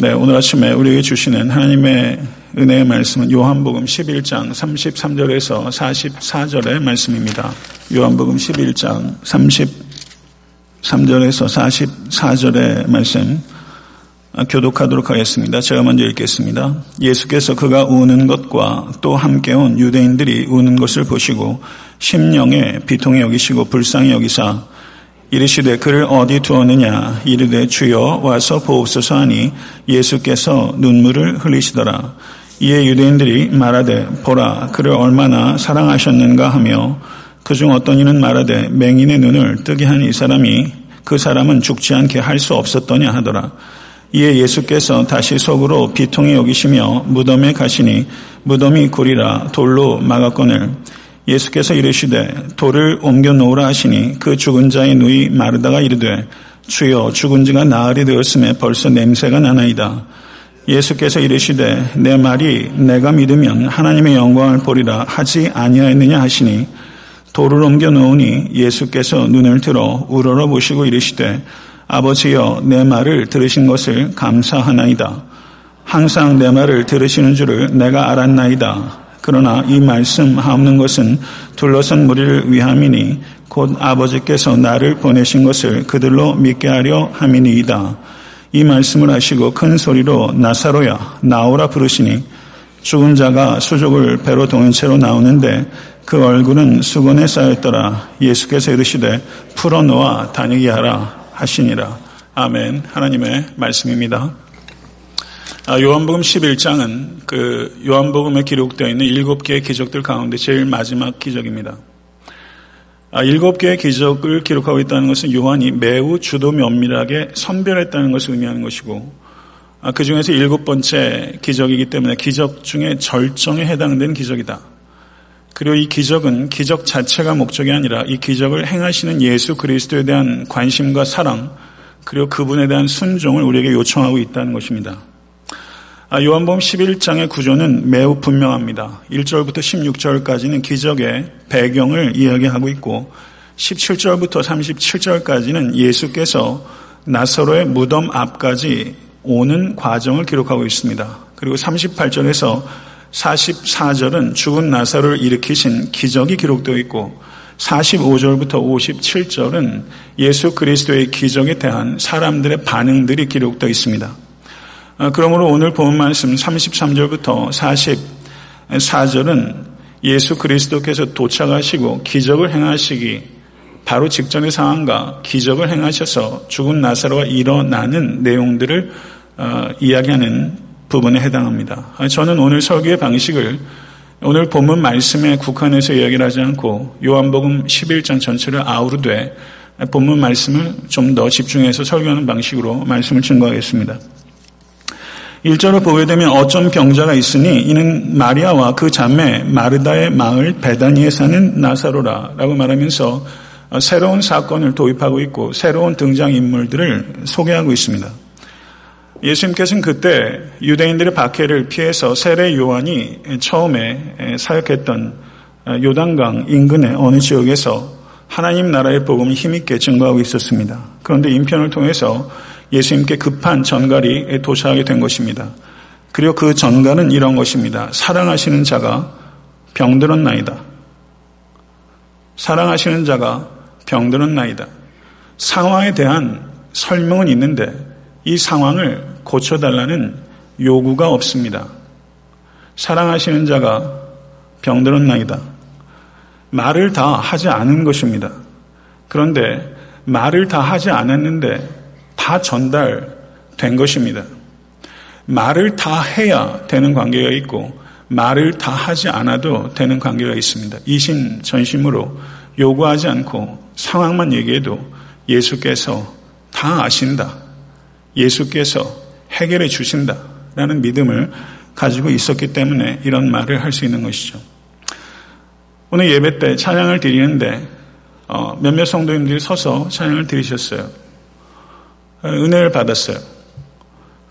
네, 오늘 아침에 우리에게 주시는 하나님의 은혜의 말씀은 요한복음 11장 33절에서 44절의 말씀입니다. 요한복음 11장 33절에서 44절의 말씀 교독하도록 하겠습니다. 제가 먼저 읽겠습니다. 예수께서 그가 우는 것과 또 함께 온 유대인들이 우는 것을 보시고 심령에 비통히 여기시고 불쌍히 여기사 이르시되 그를 어디 두었느냐 이르되 주여 와서 보옵소서 하니 예수께서 눈물을 흘리시더라. 이에 유대인들이 말하되 보라 그를 얼마나 사랑하셨는가 하며 그중 어떤 이는 말하되 맹인의 눈을 뜨게 한 이 사람이 그 사람은 죽지 않게 할 수 없었더냐 하더라. 이에 예수께서 다시 속으로 비통히 여기시며 무덤에 가시니 무덤이 고리라 돌로 막았거늘 예수께서 이르시되 돌을 옮겨 놓으라 하시니 그 죽은 자의 누이 마르다가 이르되 주여 죽은 지가 나흘이 되었음에 벌써 냄새가 나나이다. 예수께서 이르시되 내 말이 내가 믿으면 하나님의 영광을 보리라 하지 아니하였느냐 하시니 돌을 옮겨 놓으니 예수께서 눈을 들어 우러러 보시고 이르시되 아버지여 내 말을 들으신 것을 감사하나이다. 항상 내 말을 들으시는 줄을 내가 알았나이다. 그러나 이 말씀 하옵는 것은 둘러선 무리를 위함이니 곧 아버지께서 나를 보내신 것을 그들로 믿게 하려 함이니이다. 이 말씀을 하시고 큰 소리로 나사로야 나오라 부르시니 죽은 자가 수족을 배로 동인 채로 나오는데 그 얼굴은 수건에 쌓였더라. 예수께서 이르시되 풀어놓아 다니게 하라 하시니라. 아멘. 하나님의 말씀입니다. 아, 요한복음 11장은 그 요한복음에 기록되어 있는 일곱 개의 기적들 가운데 제일 마지막 기적입니다. 아, 일곱 개의 기적을 기록하고 있다는 것은 요한이 매우 주도 면밀하게 선별했다는 것을 의미하는 것이고 아, 그 중에서 일곱 번째 기적이기 때문에 기적 중에 절정에 해당되는 기적이다. 그리고 이 기적은 기적 자체가 목적이 아니라 이 기적을 행하시는 예수 그리스도에 대한 관심과 사랑 그리고 그분에 대한 순종을 우리에게 요청하고 있다는 것입니다. 아, 요한복음 11장의 구조는 매우 분명합니다. 1절부터 16절까지는 기적의 배경을 이야기하고 있고 17절부터 37절까지는 예수께서 나사로의 무덤 앞까지 오는 과정을 기록하고 있습니다. 그리고 38절에서 44절은 죽은 나사로를 일으키신 기적이 기록되어 있고 45절부터 57절은 예수 그리스도의 기적에 대한 사람들의 반응들이 기록되어 있습니다. 어, 그러므로 오늘 본 말씀 33절부터 44절은 예수 그리스도께서 도착하시고 기적을 행하시기 바로 직전의 상황과 기적을 행하셔서 죽은 나사로가 일어나는 내용들을 어, 이야기하는 부분에 해당합니다. 어, 저는 오늘 설교의 방식을 오늘 본문 말씀에 국한해서 이야기를 하지 않고 요한복음 11장 전체를 아우르되 본문 말씀을 좀 더 집중해서 설교하는 방식으로 말씀을 증거하겠습니다. 1절을 보게 되면 어떤 병자가 있으니 이는 마리아와 그 자매 마르다의 마을 베다니에 사는 나사로라 라고 말하면서 새로운 사건을 도입하고 있고 새로운 등장인물들을 소개하고 있습니다. 예수님께서는 그때 유대인들의 박해를 피해서 세례 요한이 처음에 사역했던 요단강 인근의 어느 지역에서 하나님 나라의 복음을 힘있게 증거하고 있었습니다. 그런데 인편을 통해서 예수님께 급한 전갈이 도착하게 된 것입니다. 그리고 그 전갈은 이런 것입니다. 사랑하시는 자가 병들은 나이다. 사랑하시는 자가 병들은 나이다. 상황에 대한 설명은 있는데 이 상황을 고쳐달라는 요구가 없습니다. 사랑하시는 자가 병들은 나이다. 말을 다 하지 않은 것입니다. 그런데 말을 다 하지 않았는데 다 전달된 것입니다. 말을 다 해야 되는 관계가 있고 말을 다 하지 않아도 되는 관계가 있습니다. 이신 전심으로 요구하지 않고 상황만 얘기해도 예수께서 다 아신다. 예수께서 해결해 주신다. 라는 믿음을 가지고 있었기 때문에 이런 말을 할 수 있는 것이죠. 오늘 예배 때 찬양을 드리는데 어, 몇몇 성도님들이 서서 찬양을 드리셨어요. 은혜를 받았어요.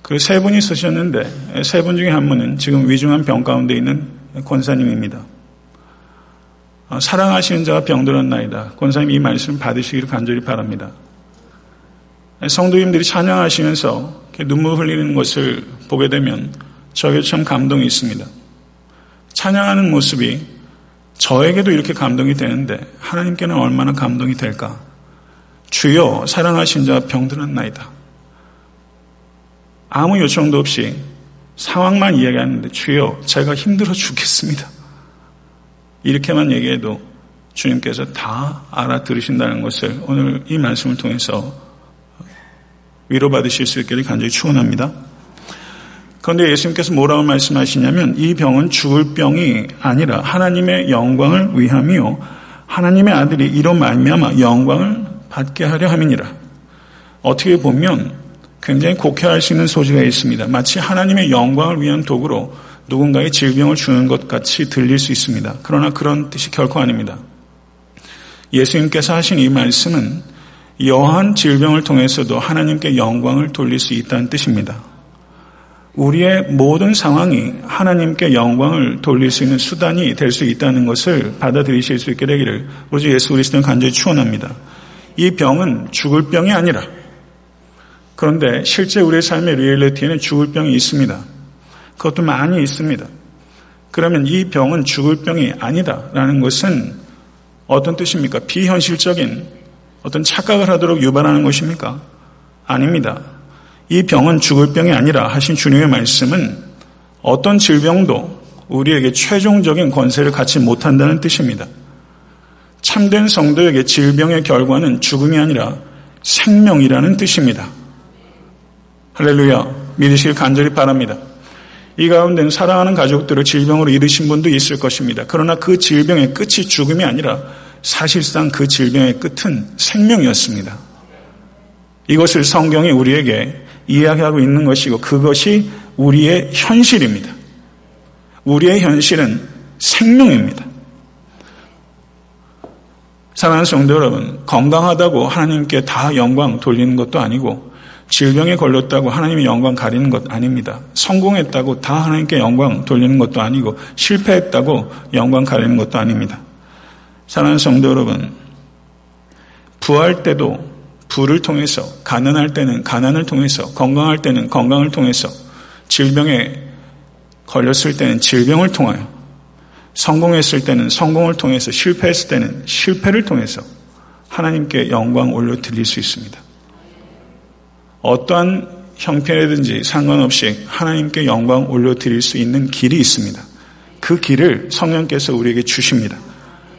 그 세 분이 쓰셨는데 세 분 중에 한 분은 지금 위중한 병 가운데 있는 권사님입니다. 어, 사랑하시는 자가 병들었나이다. 권사님 이 말씀 받으시기를 간절히 바랍니다. 성도님들이 찬양하시면서 눈물 흘리는 것을 보게 되면 저에게 참 감동이 있습니다. 찬양하는 모습이 저에게도 이렇게 감동이 되는데 하나님께는 얼마나 감동이 될까? 주여 사랑하신 자 병들은 나이다. 아무 요청도 없이 상황만 이야기하는데 주여 제가 힘들어 죽겠습니다. 이렇게만 얘기해도 주님께서 다 알아들으신다는 것을 오늘 이 말씀을 통해서 위로받으실 수 있기를 간절히 축원합니다. 그런데 예수님께서 뭐라고 말씀하시냐면 이 병은 죽을 병이 아니라 하나님의 영광을 위함이요 하나님의 아들이 이로 말미암아 영광을 받게 하려 함이니라. 어떻게 보면 굉장히 곡해할 수 있는 소지가 있습니다. 마치 하나님의 영광을 위한 도구로 누군가의 질병을 주는 것 같이 들릴 수 있습니다. 그러나 그런 뜻이 결코 아닙니다. 예수님께서 하신 이 말씀은 여한 질병을 통해서도 하나님께 영광을 돌릴 수 있다는 뜻입니다. 우리의 모든 상황이 하나님께 영광을 돌릴 수 있는 수단이 될 수 있다는 것을 받아들이실 수 있게 되기를 우리 예수 그리스도는 간절히 추원합니다. 이 병은 죽을 병이 아니라 그런데 실제 우리의 삶의 리얼리티에는 죽을 병이 있습니다. 그것도 많이 있습니다. 그러면 이 병은 죽을 병이 아니다라는 것은 어떤 뜻입니까? 비현실적인 어떤 착각을 하도록 유발하는 것입니까? 아닙니다. 이 병은 죽을 병이 아니라 하신 주님의 말씀은 어떤 질병도 우리에게 최종적인 권세를 갖지 못한다는 뜻입니다. 참된 성도에게 질병의 결과는 죽음이 아니라 생명이라는 뜻입니다. 할렐루야. 믿으시길 간절히 바랍니다. 이 가운데는 사랑하는 가족들을 질병으로 잃으신 분도 있을 것입니다. 그러나 그 질병의 끝이 죽음이 아니라 사실상 그 질병의 끝은 생명이었습니다. 이것을 성경이 우리에게 이야기하고 있는 것이고 그것이 우리의 현실입니다. 우리의 현실은 생명입니다. 사랑하는 성도 여러분, 건강하다고 하나님께 다 영광 돌리는 것도 아니고 질병에 걸렸다고 하나님의 영광 가리는 것 아닙니다. 성공했다고 다 하나님께 영광 돌리는 것도 아니고 실패했다고 영광 가리는 것도 아닙니다. 사랑하는 성도 여러분, 부할 때도 부를 통해서, 가난할 때는 가난을 통해서, 건강할 때는 건강을 통해서, 질병에 걸렸을 때는 질병을 통하여, 성공했을 때는 성공을 통해서, 실패했을 때는 실패를 통해서 하나님께 영광 올려 드릴 수 있습니다. 어떠한 형편이든지 상관없이 하나님께 영광 올려 드릴 수 있는 길이 있습니다. 그 길을 성령께서 우리에게 주십니다.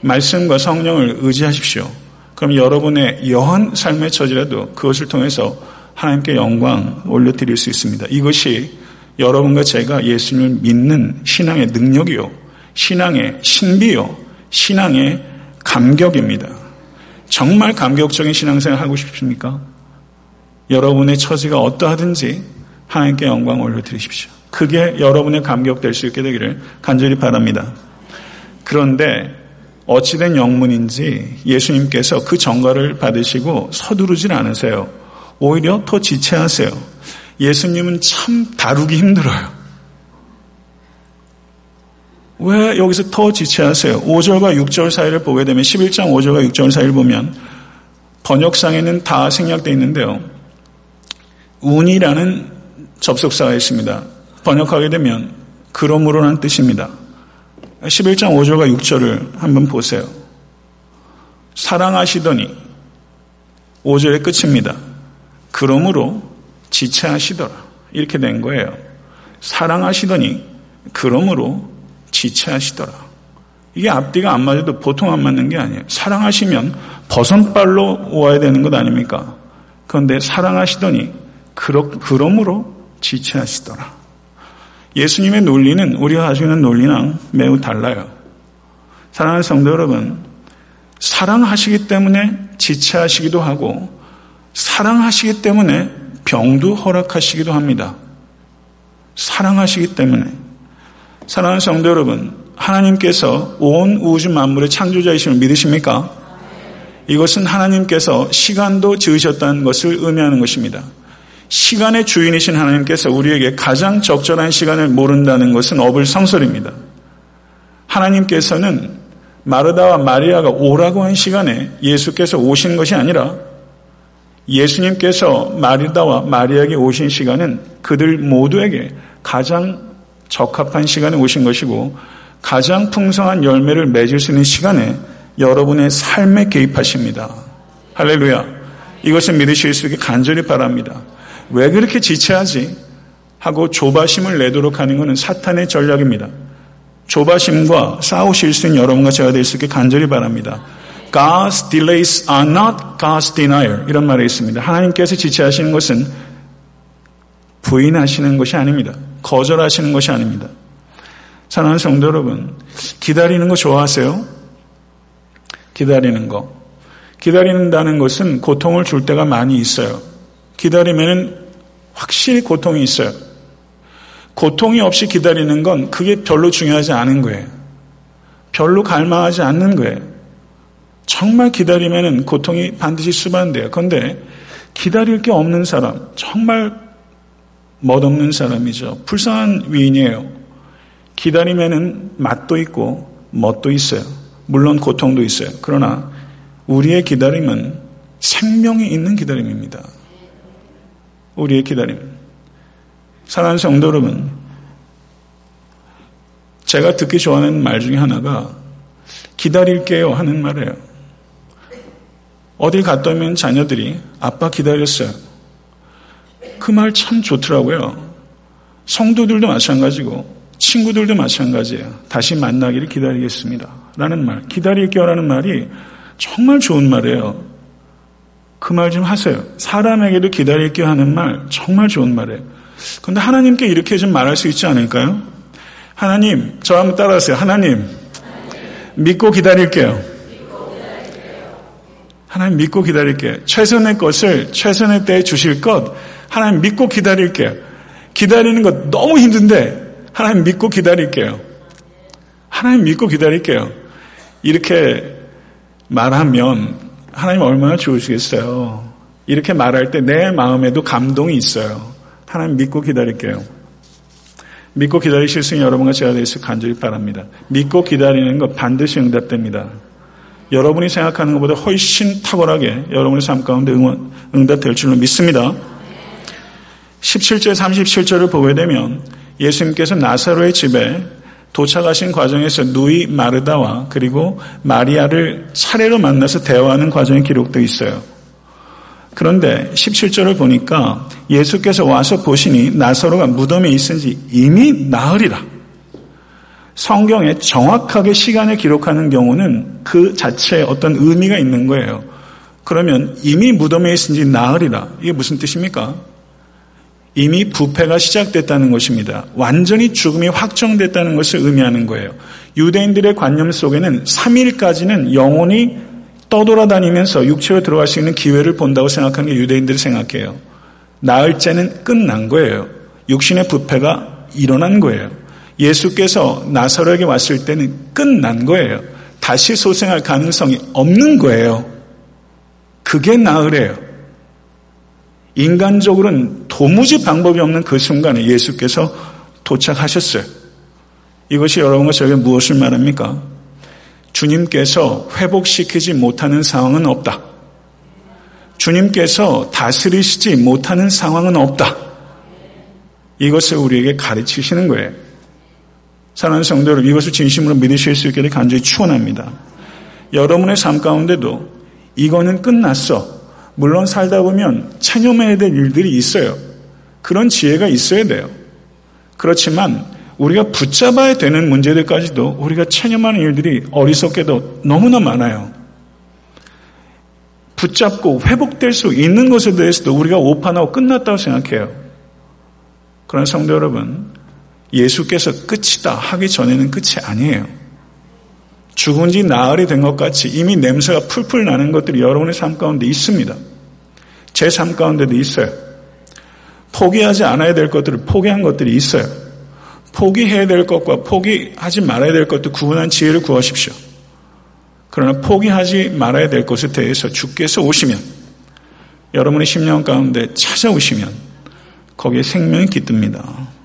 말씀과 성령을 의지하십시오. 그럼 여러분의 여한 삶의 처지라도 그것을 통해서 하나님께 영광 올려 드릴 수 있습니다. 이것이 여러분과 제가 예수님을 믿는 신앙의 능력이요, 신앙의 신비요, 신앙의 감격입니다. 정말 감격적인 신앙생활 하고 싶습니까? 여러분의 처지가 어떠하든지 하나님께 영광 올려드리십시오. 그게 여러분의 감격될 수 있게 되기를 간절히 바랍니다. 그런데 어찌된 영문인지 예수님께서 그 정가를 받으시고 서두르질 않으세요. 오히려 더 지체하세요. 예수님은 참 다루기 힘들어요. 왜 여기서 더 지체하세요? 5절과 6절 사이를 보게 되면 11장 5절과 6절 사이를 보면 번역상에는 다 생략되어 있는데요. 운이라는 접속사가 있습니다. 번역하게 되면 그러므로라는 뜻입니다. 11장 5절과 6절을 한번 보세요. 사랑하시더니 5절의 끝입니다. 그러므로 지체하시더라. 이렇게 된 거예요. 사랑하시더니 그러므로 지체하시더라. 이게 앞뒤가 안 맞아도 보통 안 맞는 게 아니에요. 사랑하시면 버선발로 와야 되는 것 아닙니까? 그런데 사랑하시더니 그러, 그러므로 지체하시더라. 예수님의 논리는 우리가 가지고 있는 논리랑 매우 달라요. 사랑하는 성도 여러분, 사랑하시기 때문에 지체하시기도 하고, 사랑하시기 때문에 병도 허락하시기도 합니다. 사랑하시기 때문에. 사랑하는 성도 여러분, 하나님께서 온 우주 만물의 창조자이심을 믿으십니까? 이것은 하나님께서 시간도 지으셨다는 것을 의미하는 것입니다. 시간의 주인이신 하나님께서 우리에게 가장 적절한 시간을 모른다는 것은 어불성설입니다. 하나님께서는 마르다와 마리아가 오라고 한 시간에 예수께서 오신 것이 아니라 예수님께서 마리다와 마리아에게 오신 시간은 그들 모두에게 가장 적합한 시간에 오신 것이고 가장 풍성한 열매를 맺을 수 있는 시간에 여러분의 삶에 개입하십니다. 할렐루야. 이것을 믿으실 수 있게 간절히 바랍니다. 왜 그렇게 지체하지? 하고 조바심을 내도록 하는 것은 사탄의 전략입니다. 조바심과 싸우실 수 있는 여러분과 제가 될 수 있게 간절히 바랍니다. God's delays are not God's denial. 이런 말이 있습니다. 하나님께서 지체하시는 것은 부인하시는 것이 아닙니다. 거절하시는 것이 아닙니다. 사랑하는 성도 여러분, 기다리는 거 좋아하세요? 기다리는 거. 기다린다는 것은 고통을 줄 때가 많이 있어요. 기다리면 확실히 고통이 있어요. 고통이 없이 기다리는 건 그게 별로 중요하지 않은 거예요. 별로 갈망하지 않는 거예요. 정말 기다리면 고통이 반드시 수반돼요. 그런데 기다릴 게 없는 사람, 정말 멋없는 사람이죠. 불쌍한 위인이에요. 기다리면은 맛도 있고 멋도 있어요. 물론 고통도 있어요. 그러나 우리의 기다림은 생명이 있는 기다림입니다. 우리의 기다림. 사랑하는 성도 여러분, 제가 듣기 좋아하는 말 중에 하나가 기다릴게요 하는 말이에요. 어딜 갔다 오면 자녀들이 아빠 기다렸어요. 그 말 참 좋더라고요. 성도들도 마찬가지고 친구들도 마찬가지예요. 다시 만나기를 기다리겠습니다. 라는 말. 기다릴게요 라는 말이 정말 좋은 말이에요. 그 말 좀 하세요. 사람에게도 기다릴게요 하는 말 정말 좋은 말이에요. 그런데 하나님께 이렇게 좀 말할 수 있지 않을까요? 하나님, 저 한번 따라하세요. 하나님, 믿고 기다릴게요. 하나님 믿고 기다릴게요. 최선의 것을 최선의 때에 주실 것 하나님 믿고 기다릴게요. 기다리는 것 너무 힘든데 하나님 믿고 기다릴게요. 하나님 믿고 기다릴게요. 이렇게 말하면 하나님 얼마나 좋으시겠어요. 이렇게 말할 때 내 마음에도 감동이 있어요. 하나님 믿고 기다릴게요. 믿고 기다리실 수 있는 여러분과 제가 되수 간절히 바랍니다. 믿고 기다리는 것 반드시 응답됩니다. 여러분이 생각하는 것보다 훨씬 탁월하게 여러분의 삶 가운데 응원, 응답될 줄로 믿습니다. 17절, 37절을 보게 되면 예수님께서 나사로의 집에 도착하신 과정에서 누이 마르다와 그리고 마리아를 차례로 만나서 대화하는 과정이 기록되어 있어요. 그런데 17절을 보니까 예수께서 와서 보시니 나사로가 무덤에 있은지 이미 나으리라. 성경에 정확하게 시간을 기록하는 경우는 그 자체에 어떤 의미가 있는 거예요. 그러면 이미 무덤에 있은지 나으리라. 이게 무슨 뜻입니까? 이미 부패가 시작됐다는 것입니다. 완전히 죽음이 확정됐다는 것을 의미하는 거예요. 유대인들의 관념 속에는 3일까지는 영혼이 떠돌아다니면서 육체로 들어갈 수 있는 기회를 본다고 생각하는 게 유대인들이 생각해요. 나흘째는 끝난 거예요. 육신의 부패가 일어난 거예요. 예수께서 나사로에게 왔을 때는 끝난 거예요. 다시 소생할 가능성이 없는 거예요. 그게 나으래요. 인간적으로는 도무지 방법이 없는 그 순간에 예수께서 도착하셨어요. 이것이 여러분과 저에게 무엇을 말합니까? 주님께서 회복시키지 못하는 상황은 없다. 주님께서 다스리시지 못하는 상황은 없다. 이것을 우리에게 가르치시는 거예요. 사랑하는 성도 여러분, 이것을 진심으로 믿으실 수 있기를 간절히 축원합니다. 여러분의 삶 가운데도 이거는 끝났어. 물론 살다 보면 체념해야 될 일들이 있어요. 그런 지혜가 있어야 돼요. 그렇지만 우리가 붙잡아야 되는 문제들까지도 우리가 체념하는 일들이 어리석게도 너무나 많아요. 붙잡고 회복될 수 있는 것에 대해서도 우리가 오판하고 끝났다고 생각해요. 그런 성도 여러분, 예수께서 끝이다 하기 전에는 끝이 아니에요. 죽은 지 나흘이 된 것 같이 이미 냄새가 풀풀 나는 것들이 여러분의 삶 가운데 있습니다. 제 삶 가운데도 있어요. 포기하지 않아야 될 것들을 포기한 것들이 있어요. 포기해야 될 것과 포기하지 말아야 될 것도 구분한 지혜를 구하십시오. 그러나 포기하지 말아야 될 것에 대해서 주께서 오시면 여러분의 심령 가운데 찾아오시면 거기에 생명이 깃듭니다.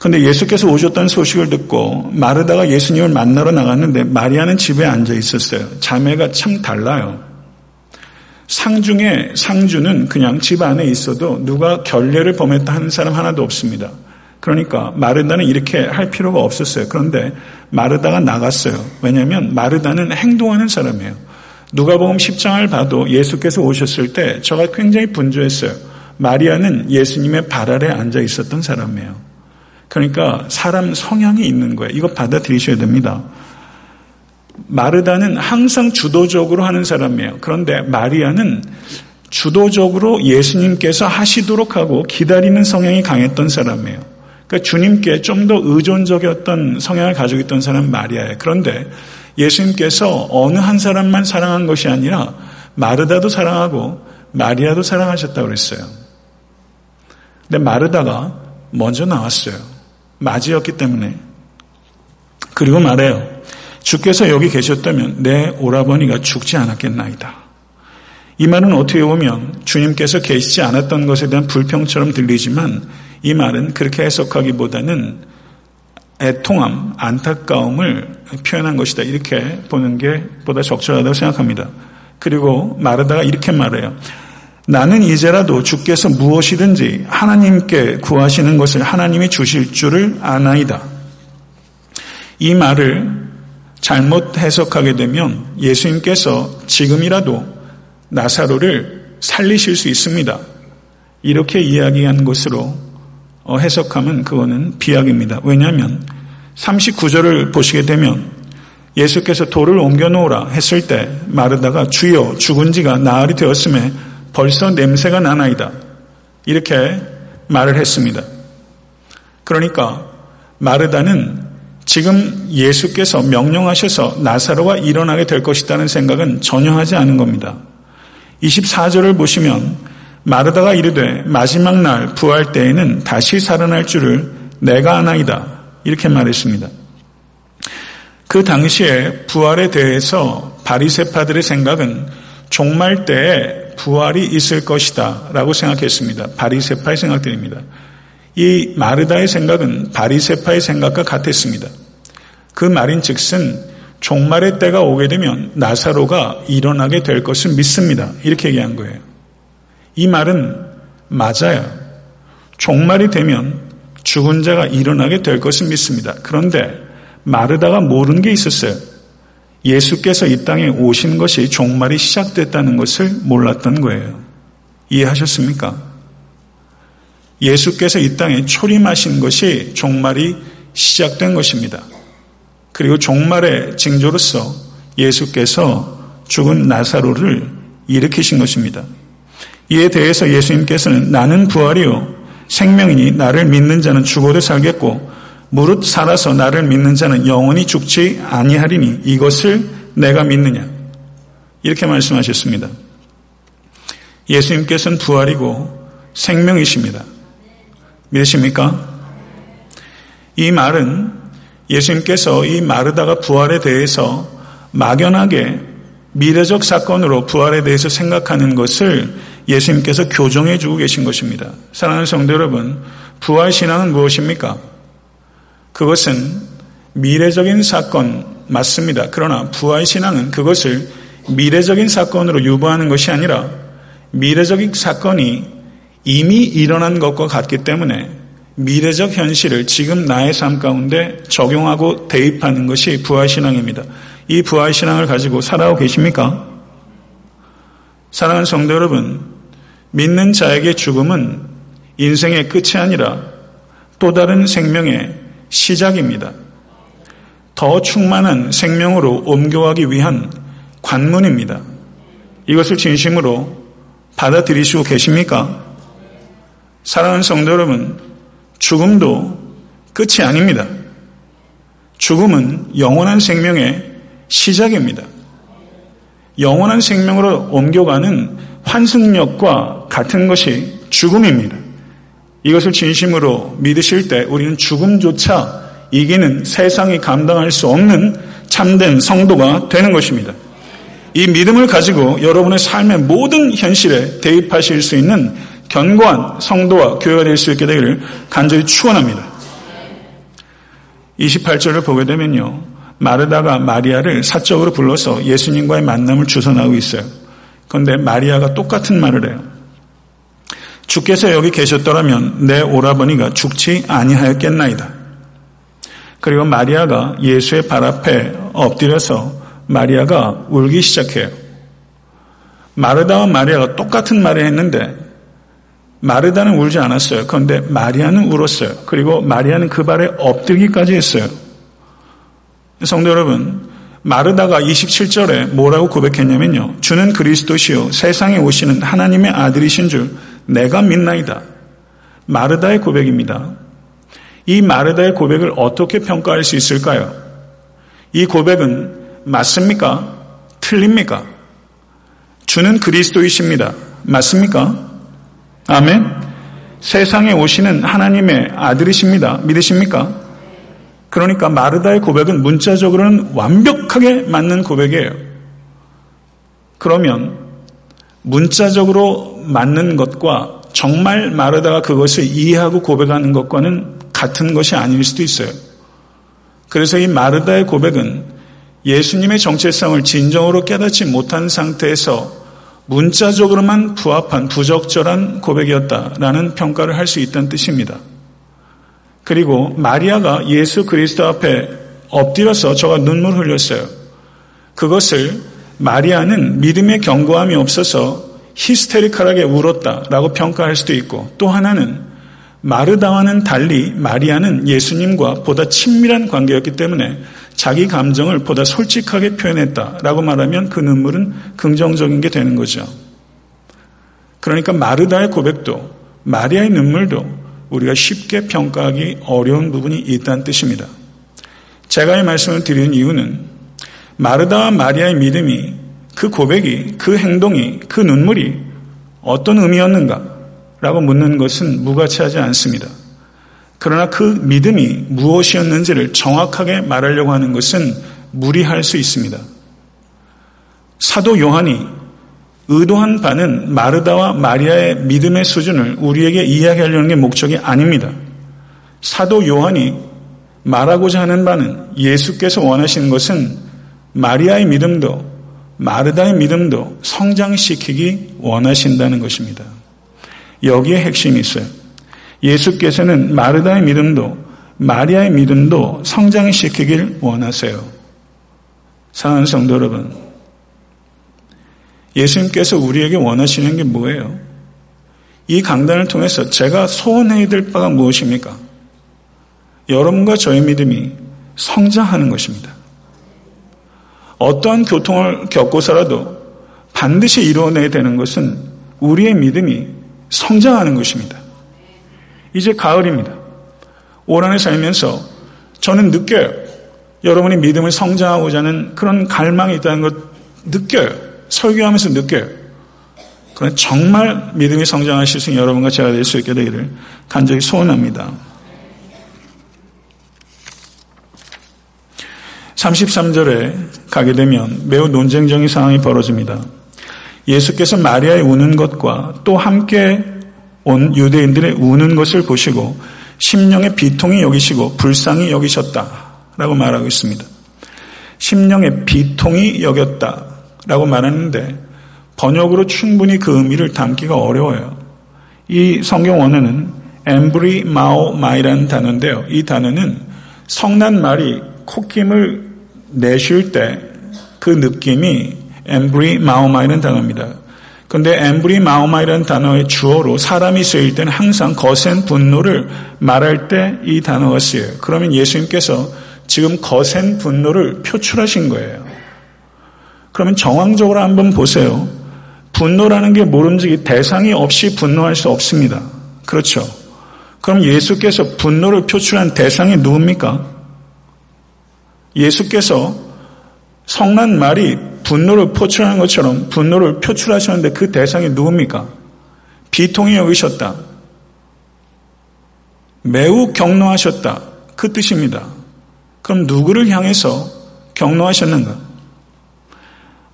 근데 예수께서 오셨다는 소식을 듣고 마르다가 예수님을 만나러 나갔는데 마리아는 집에 앉아 있었어요. 자매가 참 달라요. 상중에 상주는 그냥 집 안에 있어도 누가 결례를 범했다 하는 사람 하나도 없습니다. 그러니까 마르다는 이렇게 할 필요가 없었어요. 그런데 마르다가 나갔어요. 왜냐하면 마르다는 행동하는 사람이에요. 누가복음 10장을 봐도 예수께서 오셨을 때 저가 굉장히 분주했어요. 마리아는 예수님의 발 아래 앉아 있었던 사람이에요. 그러니까 사람 성향이 있는 거예요. 이거 받아들이셔야 됩니다. 마르다는 항상 주도적으로 하는 사람이에요. 그런데 마리아는 주도적으로 예수님께서 하시도록 하고 기다리는 성향이 강했던 사람이에요. 그러니까 주님께 좀 더 의존적이었던 성향을 가지고 있던 사람은 마리아예요. 그런데 예수님께서 어느 한 사람만 사랑한 것이 아니라 마르다도 사랑하고 마리아도 사랑하셨다고 그랬어요. 근데 마르다가 먼저 나왔어요. 맞이였기 때문에. 그리고 말해요. 주께서 여기 계셨다면 내 오라버니가 죽지 않았겠나이다. 이 말은 어떻게 보면 주님께서 계시지 않았던 것에 대한 불평처럼 들리지만 이 말은 그렇게 해석하기보다는 애통함, 안타까움을 표현한 것이다. 이렇게 보는 게 보다 적절하다고 생각합니다. 그리고 마르다가 이렇게 말해요. 나는 이제라도 주께서 무엇이든지 하나님께 구하시는 것을 하나님이 주실 줄을 아나이다. 이 말을 잘못 해석하게 되면 예수님께서 지금이라도 나사로를 살리실 수 있습니다. 이렇게 이야기한 것으로 어, 해석하면 그거는 비약입니다. 왜냐하면 39절을 보시게 되면 예수께서 돌을 옮겨 놓으라 했을 때 마르다가 주여 죽은 지가 나흘이 되었음에 벌써 냄새가 나나이다. 이렇게 말을 했습니다. 그러니까 마르다는 지금 예수께서 명령하셔서 나사로가 일어나게 될 것이라는 생각은 전혀 하지 않은 겁니다. 24절을 보시면 마르다가 이르되 마지막 날 부활 때에는 다시 살아날 줄을 내가 아나이다. 이렇게 말했습니다. 그 당시에 부활에 대해서 바리세파들의 생각은 종말 때에 부활이 있을 것이다 라고 생각했습니다. 바리세파의 생각들입니다. 이 마르다의 생각은 바리세파의 생각과 같았습니다. 그 말인 즉슨 종말의 때가 오게 되면 나사로가 일어나게 될 것을 믿습니다. 이렇게 얘기한 거예요. 이 말은 맞아요. 종말이 되면 죽은 자가 일어나게 될 것을 믿습니다. 그런데 마르다가 모르는 게 있었어요. 예수께서 이 땅에 오신 것이 종말이 시작됐다는 것을 몰랐던 거예요. 이해하셨습니까? 예수께서 이 땅에 초림하신 것이 종말이 시작된 것입니다. 그리고 종말의 징조로서 예수께서 죽은 나사로를 일으키신 것입니다. 이에 대해서 예수님께서는 나는 부활이요 생명이니 나를 믿는 자는 죽어도 살겠고 무릇 살아서 나를 믿는 자는 영원히 죽지 아니하리니 이것을 내가 믿느냐 이렇게 말씀하셨습니다. 예수님께서는 부활이고 생명이십니다. 믿으십니까? 이 말은 예수님께서 이 마르다가 부활에 대해서 막연하게 미래적 사건으로 부활에 대해서 생각하는 것을 예수님께서 교정해 주고 계신 것입니다. 사랑하는 성도 여러분, 부활 신앙은 무엇입니까? 그것은 미래적인 사건 맞습니다. 그러나 부활 신앙은 그것을 미래적인 사건으로 유보하는 것이 아니라 미래적인 사건이 이미 일어난 것과 같기 때문에 미래적 현실을 지금 나의 삶 가운데 적용하고 대입하는 것이 부활 신앙입니다. 이 부활 신앙을 가지고 살아오고 계십니까? 사랑하는 성도 여러분, 믿는 자에게 죽음은 인생의 끝이 아니라 또 다른 생명의 시작입니다. 더 충만한 생명으로 옮겨가기 위한 관문입니다. 이것을 진심으로 받아들이시고 계십니까? 사랑하는 성도 여러분, 죽음도 끝이 아닙니다. 죽음은 영원한 생명의 시작입니다. 영원한 생명으로 옮겨가는 환승력과 같은 것이 죽음입니다. 이것을 진심으로 믿으실 때 우리는 죽음조차 이기는 세상이 감당할 수 없는 참된 성도가 되는 것입니다. 이 믿음을 가지고 여러분의 삶의 모든 현실에 대입하실 수 있는 견고한 성도와 교회가 될 수 있게 되기를 간절히 축원합니다. 28절을 보게 되면요. 마르다가 마리아를 사적으로 불러서 예수님과의 만남을 주선하고 있어요. 그런데 마리아가 똑같은 말을 해요. 주께서 여기 계셨더라면 내 오라버니가 죽지 아니하였겠나이다. 그리고 마리아가 예수의 발 앞에 엎드려서 마리아가 울기 시작해요. 마르다와 마리아가 똑같은 말을 했는데 마르다는 울지 않았어요. 그런데 마리아는 울었어요. 그리고 마리아는 그 발에 엎드기까지 했어요. 성도 여러분, 마르다가 27절에 뭐라고 고백했냐면요. 주는 그리스도시요 세상에 오시는 하나님의 아들이신 줄 내가 믿나이다. 마르다의 고백입니다. 이 마르다의 고백을 어떻게 평가할 수 있을까요? 이 고백은 맞습니까? 틀립니까? 주는 그리스도이십니다. 맞습니까? 아멘. 세상에 오시는 하나님의 아들이십니다. 믿으십니까? 그러니까 마르다의 고백은 문자적으로는 완벽하게 맞는 고백이에요. 그러면 문자적으로 맞는 것과 정말 마르다가 그것을 이해하고 고백하는 것과는 같은 것이 아닐 수도 있어요. 그래서 이 마르다의 고백은 예수님의 정체성을 진정으로 깨닫지 못한 상태에서 문자적으로만 부합한 부적절한 고백이었다라는 평가를 할 수 있다는 뜻입니다. 그리고 마리아가 예수 그리스도 앞에 엎드려서 저가 눈물 흘렸어요. 그것을 마리아는 믿음의 경고함이 없어서 히스테리컬하게 울었다라고 평가할 수도 있고 또 하나는 마르다와는 달리 마리아는 예수님과 보다 친밀한 관계였기 때문에 자기 감정을 보다 솔직하게 표현했다라고 말하면 그 눈물은 긍정적인 게 되는 거죠. 그러니까 마르다의 고백도 마리아의 눈물도 우리가 쉽게 평가하기 어려운 부분이 있다는 뜻입니다. 제가 이 말씀을 드리는 이유는 마르다와 마리아의 믿음이 그 고백이 그 행동이 그 눈물이 어떤 의미였는가 라고 묻는 것은 무가치하지 않습니다. 그러나 그 믿음이 무엇이었는지를 정확하게 말하려고 하는 것은 무리할 수 있습니다. 사도 요한이 의도한 바는 마르다와 마리아의 믿음의 수준을 우리에게 이야기하려는 게 목적이 아닙니다. 사도 요한이 말하고자 하는 바는 예수께서 원하시는 것은 마리아의 믿음도 마르다의 믿음도 성장시키기 원하신다는 것입니다. 여기에 핵심이 있어요. 예수께서는 마르다의 믿음도 마리아의 믿음도 성장시키길 원하세요. 사랑하는 성도 여러분, 예수님께서 우리에게 원하시는 게 뭐예요? 이 강단을 통해서 제가 소원해야 될 바가 무엇입니까? 여러분과 저의 믿음이 성장하는 것입니다. 어떠한 교통을 겪고서라도 반드시 이루어내야 되는 것은 우리의 믿음이 성장하는 것입니다. 이제 가을입니다. 올 한해 살면서 저는 느껴요. 여러분이 믿음을 성장하고자 하는 그런 갈망이 있다는 것 느껴요. 설교하면서 느껴요. 그런 정말 믿음이 성장하실 수 있는 여러분과 제가 될 수 있게 되기를 간절히 소원합니다. 33절에 가게 되면 매우 논쟁적인 상황이 벌어집니다. 예수께서 마리아의 우는 것과 또 함께 온 유대인들의 우는 것을 보시고 심령의 비통이 여기시고 불쌍히 여기셨다라고 말하고 있습니다. 심령의 비통이 여겼다라고 말하는데 번역으로 충분히 그 의미를 담기가 어려워요. 이 성경 원어는 엠브리 마오 마이라는 단어인데요. 이 단어는 성난 말이 콧김을 내쉴 때 그 느낌이 엠브리 마오마이라는 단어입니다. 그런데 엠브리 마오마이라는 단어의 주어로 사람이 쓰일 때는 항상 거센 분노를 말할 때 이 단어가 쓰여요. 그러면 예수님께서 지금 거센 분노를 표출하신 거예요. 그러면 정황적으로 한번 보세요. 분노라는 게 모름지기 대상이 없이 분노할 수 없습니다. 그렇죠. 그럼 예수께서 분노를 표출한 대상이 누굽니까? 예수께서 성난 말이 분노를 표출하는 것처럼 분노를 표출하셨는데 그 대상이 누굽니까? 비통이 여기셨다. 매우 경노하셨다. 그 뜻입니다. 그럼 누구를 향해서 경노하셨는가?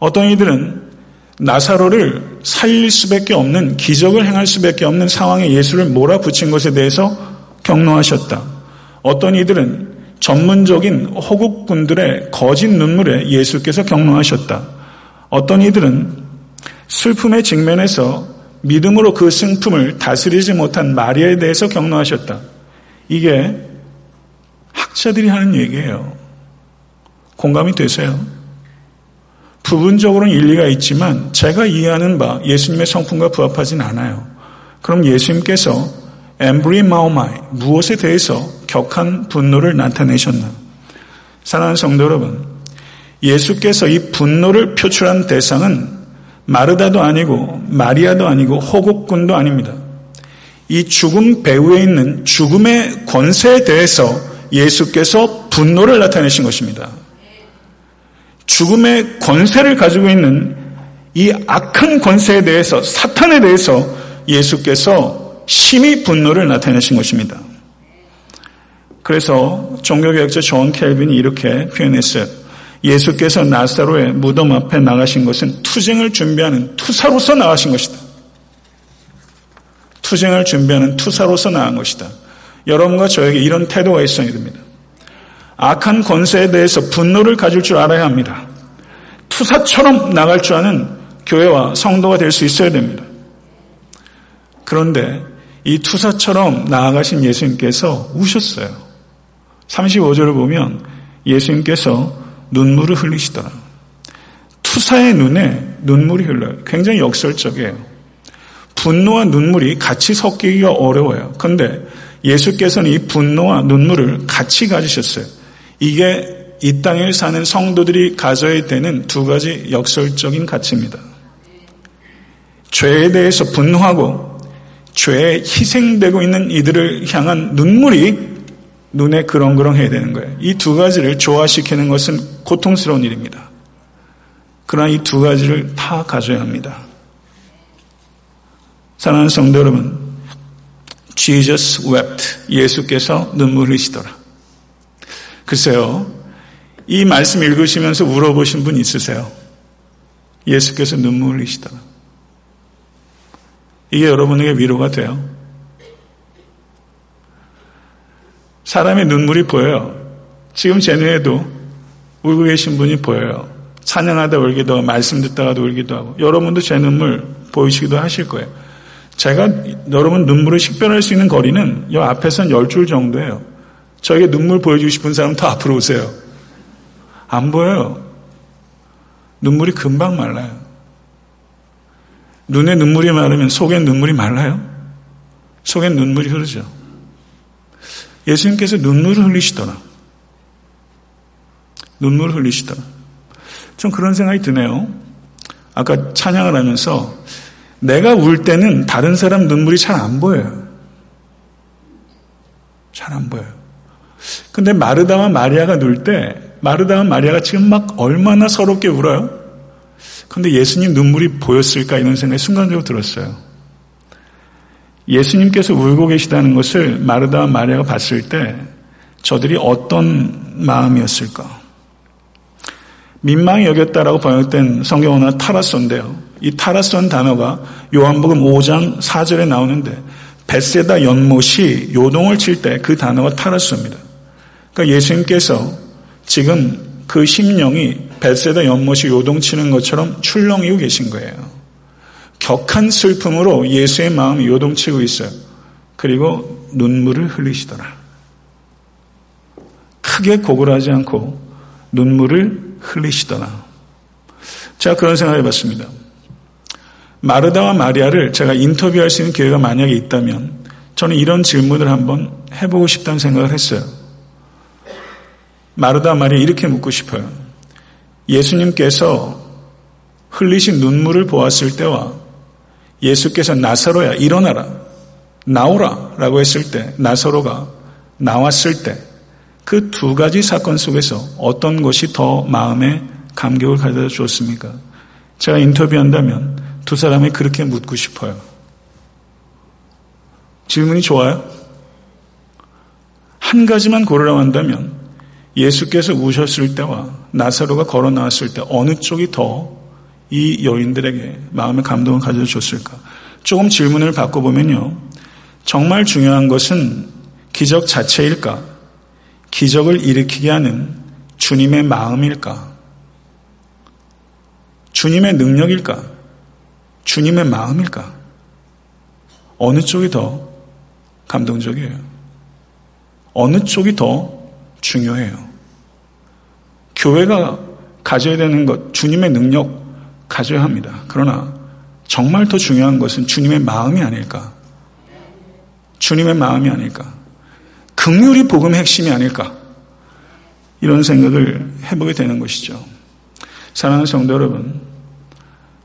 어떤 이들은 나사로를 살릴 수밖에 없는 기적을 행할 수밖에 없는 상황에 예수를 몰아붙인 것에 대해서 경노하셨다. 어떤 이들은 전문적인 호국분들의 거짓 눈물에 예수께서 경로하셨다. 어떤 이들은 슬픔의 직면에서 믿음으로 그 슬픔을 다스리지 못한 마리아에 대해서 경로하셨다. 이게 학자들이 하는 얘기예요. 공감이 되세요? 부분적으로는 일리가 있지만 제가 이해하는 바 예수님의 성품과 부합하진 않아요. 그럼 예수님께서 엠브리 마오마이 무엇에 대해서 격한 분노를 나타내셨나? 사랑하는 성도 여러분, 예수께서 이 분노를 표출한 대상은 마르다도 아니고 마리아도 아니고 호국군도 아닙니다. 이 죽음 배후에 있는 죽음의 권세에 대해서 예수께서 분노를 나타내신 것입니다. 죽음의 권세를 가지고 있는 이 악한 권세에 대해서 사탄에 대해서 예수께서 심히 분노를 나타내신 것입니다. 그래서 종교개혁자 존 칼빈이 이렇게 표현했어요. 예수께서 나사로의 무덤 앞에 나가신 것은 투쟁을 준비하는 투사로서 나가신 것이다. 투쟁을 준비하는 투사로서 나간 것이다. 여러분과 저에게 이런 태도가 있어야 됩니다. 악한 권세에 대해서 분노를 가질 줄 알아야 합니다. 투사처럼 나갈 줄 아는 교회와 성도가 될 수 있어야 됩니다. 그런데 이 투사처럼 나아가신 예수님께서 우셨어요. 35절을 보면 예수님께서 눈물을 흘리시더라. 투사의 눈에 눈물이 흘러요. 굉장히 역설적이에요. 분노와 눈물이 같이 섞이기가 어려워요. 그런데 예수께서는 이 분노와 눈물을 같이 가지셨어요. 이게 이 땅에 사는 성도들이 가져야 되는 두 가지 역설적인 가치입니다. 죄에 대해서 분노하고 죄에 희생되고 있는 이들을 향한 눈물이 눈에 그렁그렁 해야 되는 거예요. 이 두 가지를 조화시키는 것은 고통스러운 일입니다. 그러나 이 두 가지를 다 가져야 합니다. 사랑하는 성도 여러분, Jesus wept. 예수께서 눈물 흘리시더라. 글쎄요, 이 말씀 읽으시면서 울어보신 분 있으세요? 예수께서 눈물 흘리시더라. 이게 여러분에게 위로가 돼요. 사람의 눈물이 보여요. 지금 제 눈에도 울고 계신 분이 보여요. 찬양하다 울기도 하고 말씀 듣다가도 울기도 하고 여러분도 제 눈물 보이시기도 하실 거예요. 제가 여러분 눈물을 식별할 수 있는 거리는 이 앞에선 열 줄 정도예요. 저에게 눈물 보여주고 싶은 사람 더 앞으로 오세요. 안 보여요. 눈물이 금방 말라요. 눈에 눈물이 마르면 속엔 눈물이 말라요? 속엔 눈물이 흐르죠. 예수님께서 눈물을 흘리시더라. 눈물을 흘리시더라. 좀 그런 생각이 드네요. 아까 찬양을 하면서 내가 울 때는 다른 사람 눈물이 잘 안 보여요. 잘 안 보여요. 근데 마르다와 마리아가 눌 때, 마르다와 마리아가 지금 막 얼마나 서럽게 울어요? 근데 예수님 눈물이 보였을까 이런 생각이 순간적으로 들었어요. 예수님께서 울고 계시다는 것을 마르다와 마리아가 봤을 때 저들이 어떤 마음이었을까? 민망히 여겼다라고 번역된 성경어는 타라손인데요. 이 타라손 단어가 요한복음 5장 4절에 나오는데 베세다 연못이 요동을 칠 때 그 단어가 타라손입니다. 그러니까 예수님께서 지금 그 심령이 베세다 연못이 요동치는 것처럼 출렁이고 계신 거예요. 격한 슬픔으로 예수의 마음이 요동치고 있어요. 그리고 눈물을 흘리시더라. 크게 고글하지 않고 눈물을 흘리시더라. 제가 그런 생각을 해봤습니다. 마르다와 마리아를 제가 인터뷰할 수 있는 기회가 만약에 있다면 저는 이런 질문을 한번 해보고 싶다는 생각을 했어요. 마르다 마리아 이렇게 묻고 싶어요. 예수님께서 흘리신 눈물을 보았을 때와 예수께서 나사로야 일어나라 나오라 라고 했을 때 나사로가 나왔을 때 그 두 가지 사건 속에서 어떤 것이 더 마음에 감격을 가져다 주었습니까? 제가 인터뷰한다면 두 사람이 그렇게 묻고 싶어요. 질문이 좋아요? 한 가지만 고르라고 한다면 예수께서 우셨을 때와 나사로가 걸어 나왔을 때 어느 쪽이 더 이 여인들에게 마음의 감동을 가져줬을까? 조금 질문을 바꿔보면요. 정말 중요한 것은 기적 자체일까? 기적을 일으키게 하는 주님의 마음일까? 주님의 능력일까? 주님의 마음일까? 어느 쪽이 더 감동적이에요? 어느 쪽이 더 중요해요? 교회가 가져야 되는 것, 주님의 능력 가져야 합니다. 그러나 정말 더 중요한 것은 주님의 마음이 아닐까? 주님의 마음이 아닐까? 극률이 복음의 핵심이 아닐까? 이런 생각을 해보게 되는 것이죠. 사랑하는 성도 여러분,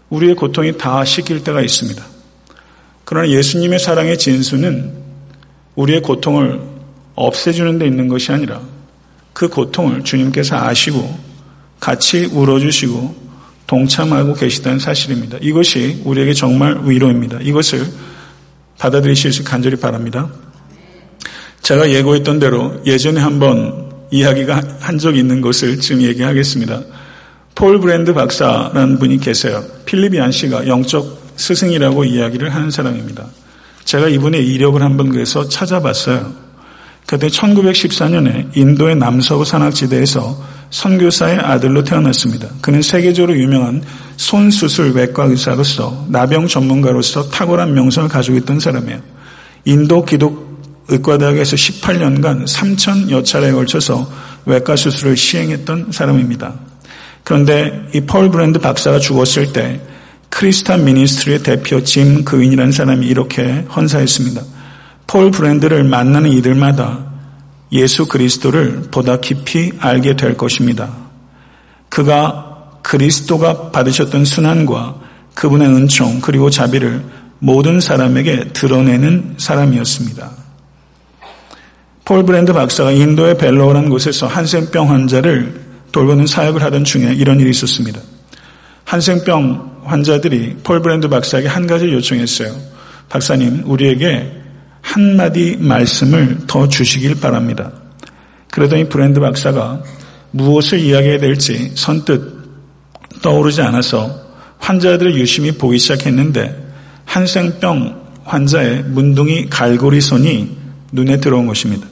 우리의 고통이 다 씻길 때가 있습니다. 그러나 예수님의 사랑의 진수는 우리의 고통을 없애주는 데 있는 것이 아니라 그 고통을 주님께서 아시고 같이 울어주시고 동참하고 계시다는 사실입니다. 이것이 우리에게 정말 위로입니다. 이것을 받아들이실 수 간절히 바랍니다. 제가 예고했던 대로 예전에 한번 이야기가 한 적이 있는 것을 지금 얘기하겠습니다. 폴 브랜드 박사라는 분이 계세요. 필리비안 씨가 영적 스승이라고 이야기를 하는 사람입니다. 제가 이분의 이력을 한번 그래서 찾아봤어요. 그때 1914년에 인도의 남서부 산악지대에서 선교사의 아들로 태어났습니다. 그는 세계적으로 유명한 손수술 외과 의사로서 나병 전문가로서 탁월한 명성을 가지고 있던 사람이에요. 인도 기독 의과대학에서 18년간 3천여 차례에 걸쳐서 외과 수술을 시행했던 사람입니다. 그런데 이폴 브랜드 박사가 죽었을 때 크리스탄 미니스트리의 대표 짐 그윈이라는 사람이 이렇게 헌사했습니다. 폴 브랜드를 만나는 이들마다 예수 그리스도를 보다 깊이 알게 될 것입니다. 그가 그리스도가 받으셨던 순환과 그분의 은총 그리고 자비를 모든 사람에게 드러내는 사람이었습니다. 폴 브랜드 박사가 인도의 벨로우라는 곳에서 한센병 환자를 돌보는 사역을 하던 중에 이런 일이 있었습니다. 한센병 환자들이 폴 브랜드 박사에게 한 가지 요청했어요. 박사님, 우리에게 한마디 말씀을 더 주시길 바랍니다. 그러더니 브랜드 박사가 무엇을 이야기해야 될지 선뜻 떠오르지 않아서 환자들을 유심히 보기 시작했는데 한생병 환자의 문둥이 갈고리 손이 눈에 들어온 것입니다.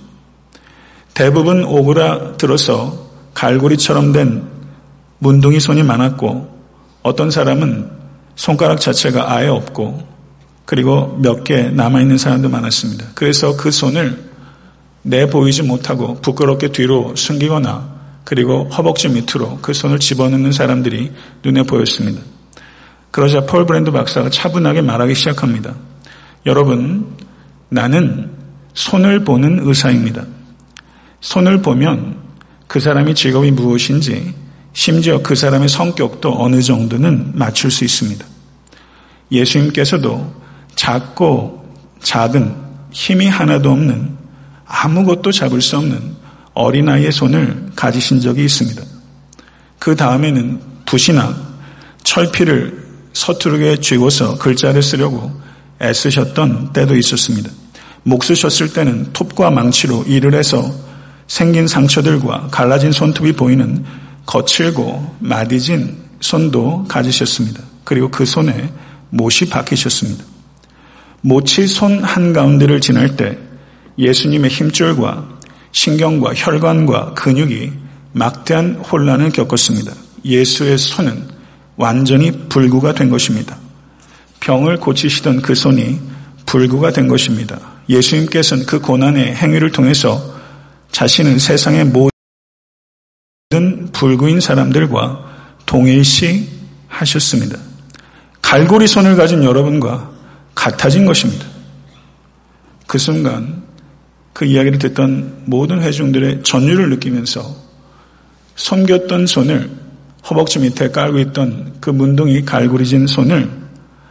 대부분 오그라 들어서 갈고리처럼 된 문둥이 손이 많았고 어떤 사람은 손가락 자체가 아예 없고 그리고 몇 개 남아있는 사람도 많았습니다. 그래서 그 손을 내 보이지 못하고 부끄럽게 뒤로 숨기거나 그리고 허벅지 밑으로 그 손을 집어넣는 사람들이 눈에 보였습니다. 그러자 폴 브랜드 박사가 차분하게 말하기 시작합니다. 여러분, 나는 손을 보는 의사입니다. 손을 보면 그 사람이 직업이 무엇인지 심지어 그 사람의 성격도 어느 정도는 맞출 수 있습니다. 예수님께서도 작고 작은 힘이 하나도 없는 아무것도 잡을 수 없는 어린아이의 손을 가지신 적이 있습니다. 그 다음에는 붓이나 철피를 서투르게 쥐고서 글자를 쓰려고 애쓰셨던 때도 있었습니다. 목 쓰셨을 때는 톱과 망치로 일을 해서 생긴 상처들과 갈라진 손톱이 보이는 거칠고 마디진 손도 가지셨습니다. 그리고 그 손에 못이 박히셨습니다. 모치 손 한가운데를 지날 때 예수님의 힘줄과 신경과 혈관과 근육이 막대한 혼란을 겪었습니다. 예수의 손은 완전히 불구가 된 것입니다. 병을 고치시던 그 손이 불구가 된 것입니다. 예수님께서는 그 고난의 행위를 통해서 자신은 세상의 모든 불구인 사람들과 동일시 하셨습니다. 갈고리 손을 가진 여러분과 같아진 것입니다. 그 순간 그 이야기를 듣던 모든 회중들의 전율을 느끼면서 섬겼던 손을 허벅지 밑에 깔고 있던 그 문둥이 갈구리진 손을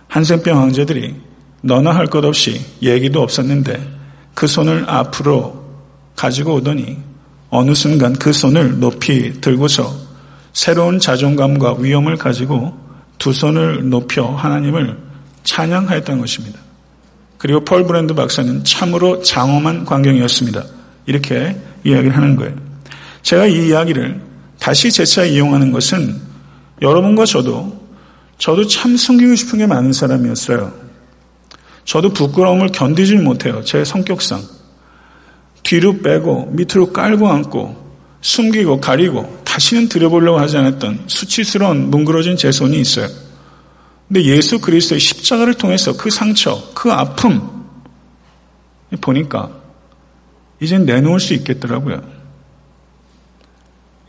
한센병 황제들이 너나 할 것 없이 얘기도 없었는데 그 손을 앞으로 가지고 오더니 어느 순간 그 손을 높이 들고서 새로운 자존감과 위험을 가지고 두 손을 높여 하나님을 찬양하였던 것입니다. 그리고 폴 브랜드 박사는 참으로 장엄한 광경이었습니다. 이렇게 이야기를 하는 거예요. 제가 이 이야기를 다시 재차 이용하는 것은 여러분과 저도 저도 참 숨기고 싶은 게 많은 사람이었어요. 저도 부끄러움을 견디질 못해요. 제 성격상. 뒤로 빼고 밑으로 깔고 앉고 숨기고 가리고 다시는 들여보려고 하지 않았던 수치스러운 뭉그러진 제 손이 있어요. 근데 예수 그리스도의 십자가를 통해서 그 상처, 그 아픔 보니까 이젠 내놓을 수 있겠더라고요.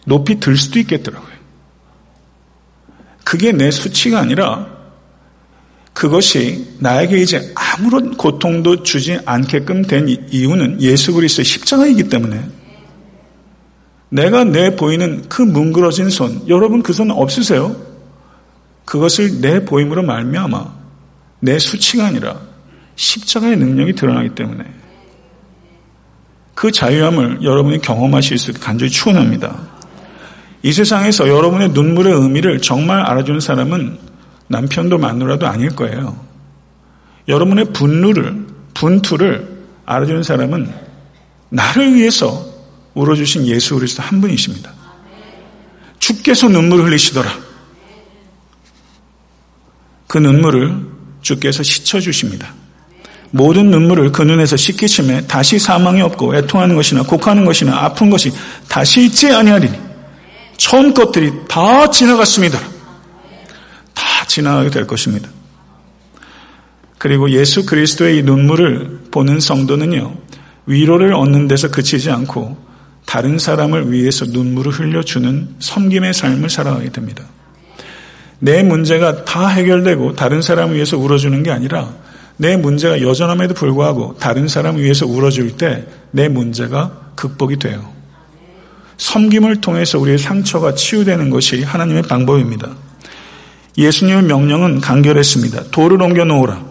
높이 들 수도 있겠더라고요. 그게 내 수치가 아니라 그것이 나에게 이제 아무런 고통도 주지 않게끔 된 이유는 예수 그리스도의 십자가이기 때문에 내가 내 보이는 그 뭉그러진 손, 여러분 그 손 없으세요? 그것을 내 보임으로 말미암아 내 수치가 아니라 십자가의 능력이 드러나기 때문에 그 자유함을 여러분이 경험하실 수 있게 간절히 추원합니다. 이 세상에서 여러분의 눈물의 의미를 정말 알아주는 사람은 남편도 마누라도 아닐 거예요. 여러분의 분노를, 분투를 알아주는 사람은 나를 위해서 울어주신 예수 그리스도 한 분이십니다. 주께서 눈물을 흘리시더라. 그 눈물을 주께서 씻어 주십니다. 모든 눈물을 그 눈에서 씻기심에 다시 사망이 없고 애통하는 것이나 곡하는 것이나 아픈 것이 다시 있지 아니하리니 처음 것들이 다 지나갔습니다. 다 지나가게 될 것입니다. 그리고 예수 그리스도의 이 눈물을 보는 성도는요, 위로를 얻는 데서 그치지 않고 다른 사람을 위해서 눈물을 흘려주는 섬김의 삶을 살아가게 됩니다. 내 문제가 다 해결되고 다른 사람을 위해서 울어주는 게 아니라 내 문제가 여전함에도 불구하고 다른 사람을 위해서 울어줄 때 내 문제가 극복이 돼요. 섬김을 통해서 우리의 상처가 치유되는 것이 하나님의 방법입니다. 예수님의 명령은 간결했습니다. 돌을 옮겨 놓으라.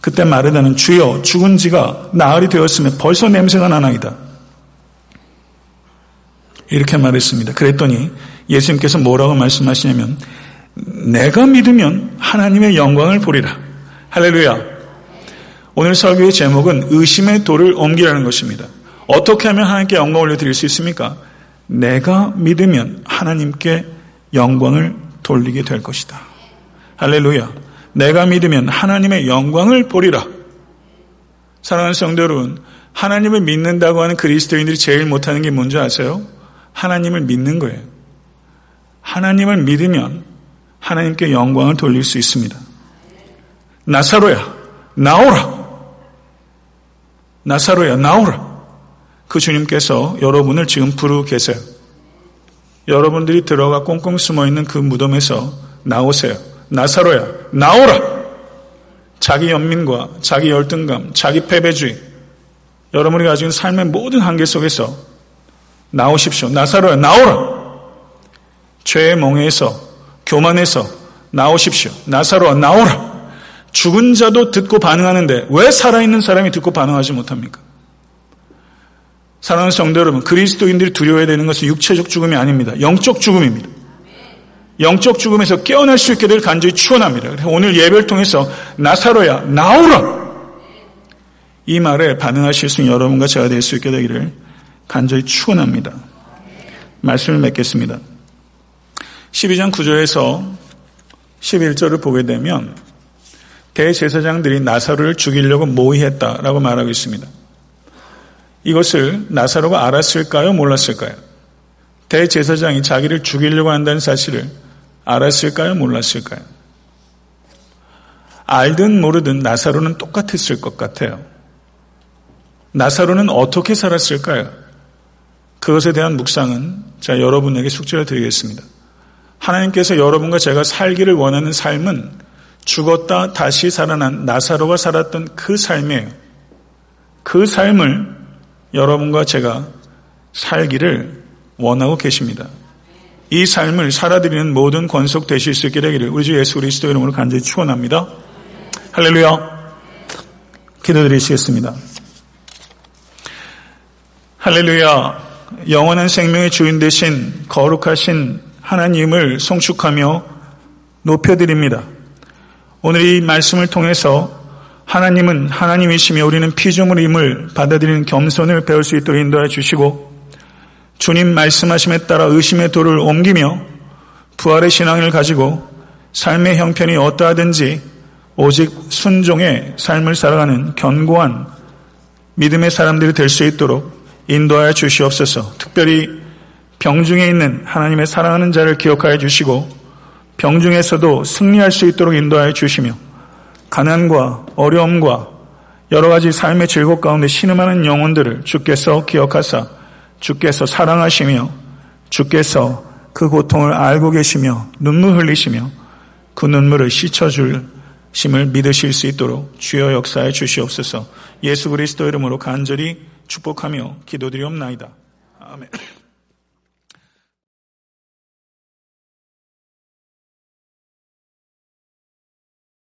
그때 마르다는 주여 죽은 지가 나흘이 되었으면 벌써 냄새가 나나이다. 이렇게 말했습니다. 그랬더니 예수님께서 뭐라고 말씀하시냐면 내가 믿으면 하나님의 영광을 보리라. 할렐루야. 오늘 설교의 제목은 의심의 돌을 옮기라는 것입니다. 어떻게 하면 하나님께 영광을 올려드릴 수 있습니까? 내가 믿으면 하나님께 영광을 돌리게 될 것이다. 할렐루야. 내가 믿으면 하나님의 영광을 보리라. 사랑하는 성도 여러분, 하나님을 믿는다고 하는 그리스도인들이 제일 못하는 게 뭔지 아세요? 하나님을 믿는 거예요. 하나님을 믿으면 하나님께 영광을 돌릴 수 있습니다. 나사로야, 나오라! 나사로야, 나오라! 그 주님께서 여러분을 지금 부르고 계세요. 여러분들이 들어가 꽁꽁 숨어 있는 그 무덤에서 나오세요. 나사로야, 나오라! 자기 연민과 자기 열등감, 자기 패배주의, 여러분이 있는 삶의 모든 한계 속에서 나오십시오. 나사로야, 나오라! 죄의 멍에서, 교만에서 나오십시오. 나사로야, 나오라! 죽은 자도 듣고 반응하는데 왜 살아있는 사람이 듣고 반응하지 못합니까? 사랑하는 성도 여러분, 그리스도인들이 두려워야 되는 것은 육체적 죽음이 아닙니다. 영적 죽음입니다. 영적 죽음에서 깨어날 수 있게 될 간절히 추원합니다. 오늘 예배를 통해서 나사로야 나오라 이 말에 반응하실 수 있는 여러분과 제가 될 수 있게 되기를 간절히 추원합니다. 말씀을 맺겠습니다. 12장 9절에서 11절을 보게 되면 대제사장들이 나사로를 죽이려고 모의했다라고 말하고 있습니다. 이것을 나사로가 알았을까요? 몰랐을까요? 대제사장이 자기를 죽이려고 한다는 사실을 알았을까요? 몰랐을까요? 알든 모르든 나사로는 똑같았을 것 같아요. 나사로는 어떻게 살았을까요? 그것에 대한 묵상은 자 여러분에게 숙제를 드리겠습니다. 하나님께서 여러분과 제가 살기를 원하는 삶은 죽었다 다시 살아난 나사로가 살았던 그 삶이에요. 그 삶을 여러분과 제가 살기를 원하고 계십니다. 이 삶을 살아드리는 모든 권속 되실 수 있게 되기를 우리 주 예수 그리스도 이름으로 간절히 축원합니다. 할렐루야. 기도드리시겠습니다. 할렐루야. 영원한 생명의 주인 되신 거룩하신 하나님을 송축하며 높여드립니다. 오늘 이 말씀을 통해서 하나님은 하나님이시며 우리는 피조물임을 받아들이는 겸손을 배울 수 있도록 인도해 주시고 주님 말씀하심에 따라 의심의 돌을 옮기며 부활의 신앙을 가지고 삶의 형편이 어떠하든지 오직 순종의 삶을 살아가는 견고한 믿음의 사람들이 될 수 있도록 인도하여 주시옵소서. 특별히 병중에 있는 하나님의 사랑하는 자를 기억하여 주시고 병중에서도 승리할 수 있도록 인도하여 주시며 가난과 어려움과 여러 가지 삶의 즐겁 가운데 신음하는 영혼들을 주께서 기억하사 주께서 사랑하시며 주께서 그 고통을 알고 계시며 눈물 흘리시며 그 눈물을 씻어줄 심을 믿으실 수 있도록 주여 역사해 주시옵소서 예수 그리스도 이름으로 간절히 축복하며 기도드리옵나이다. 아멘.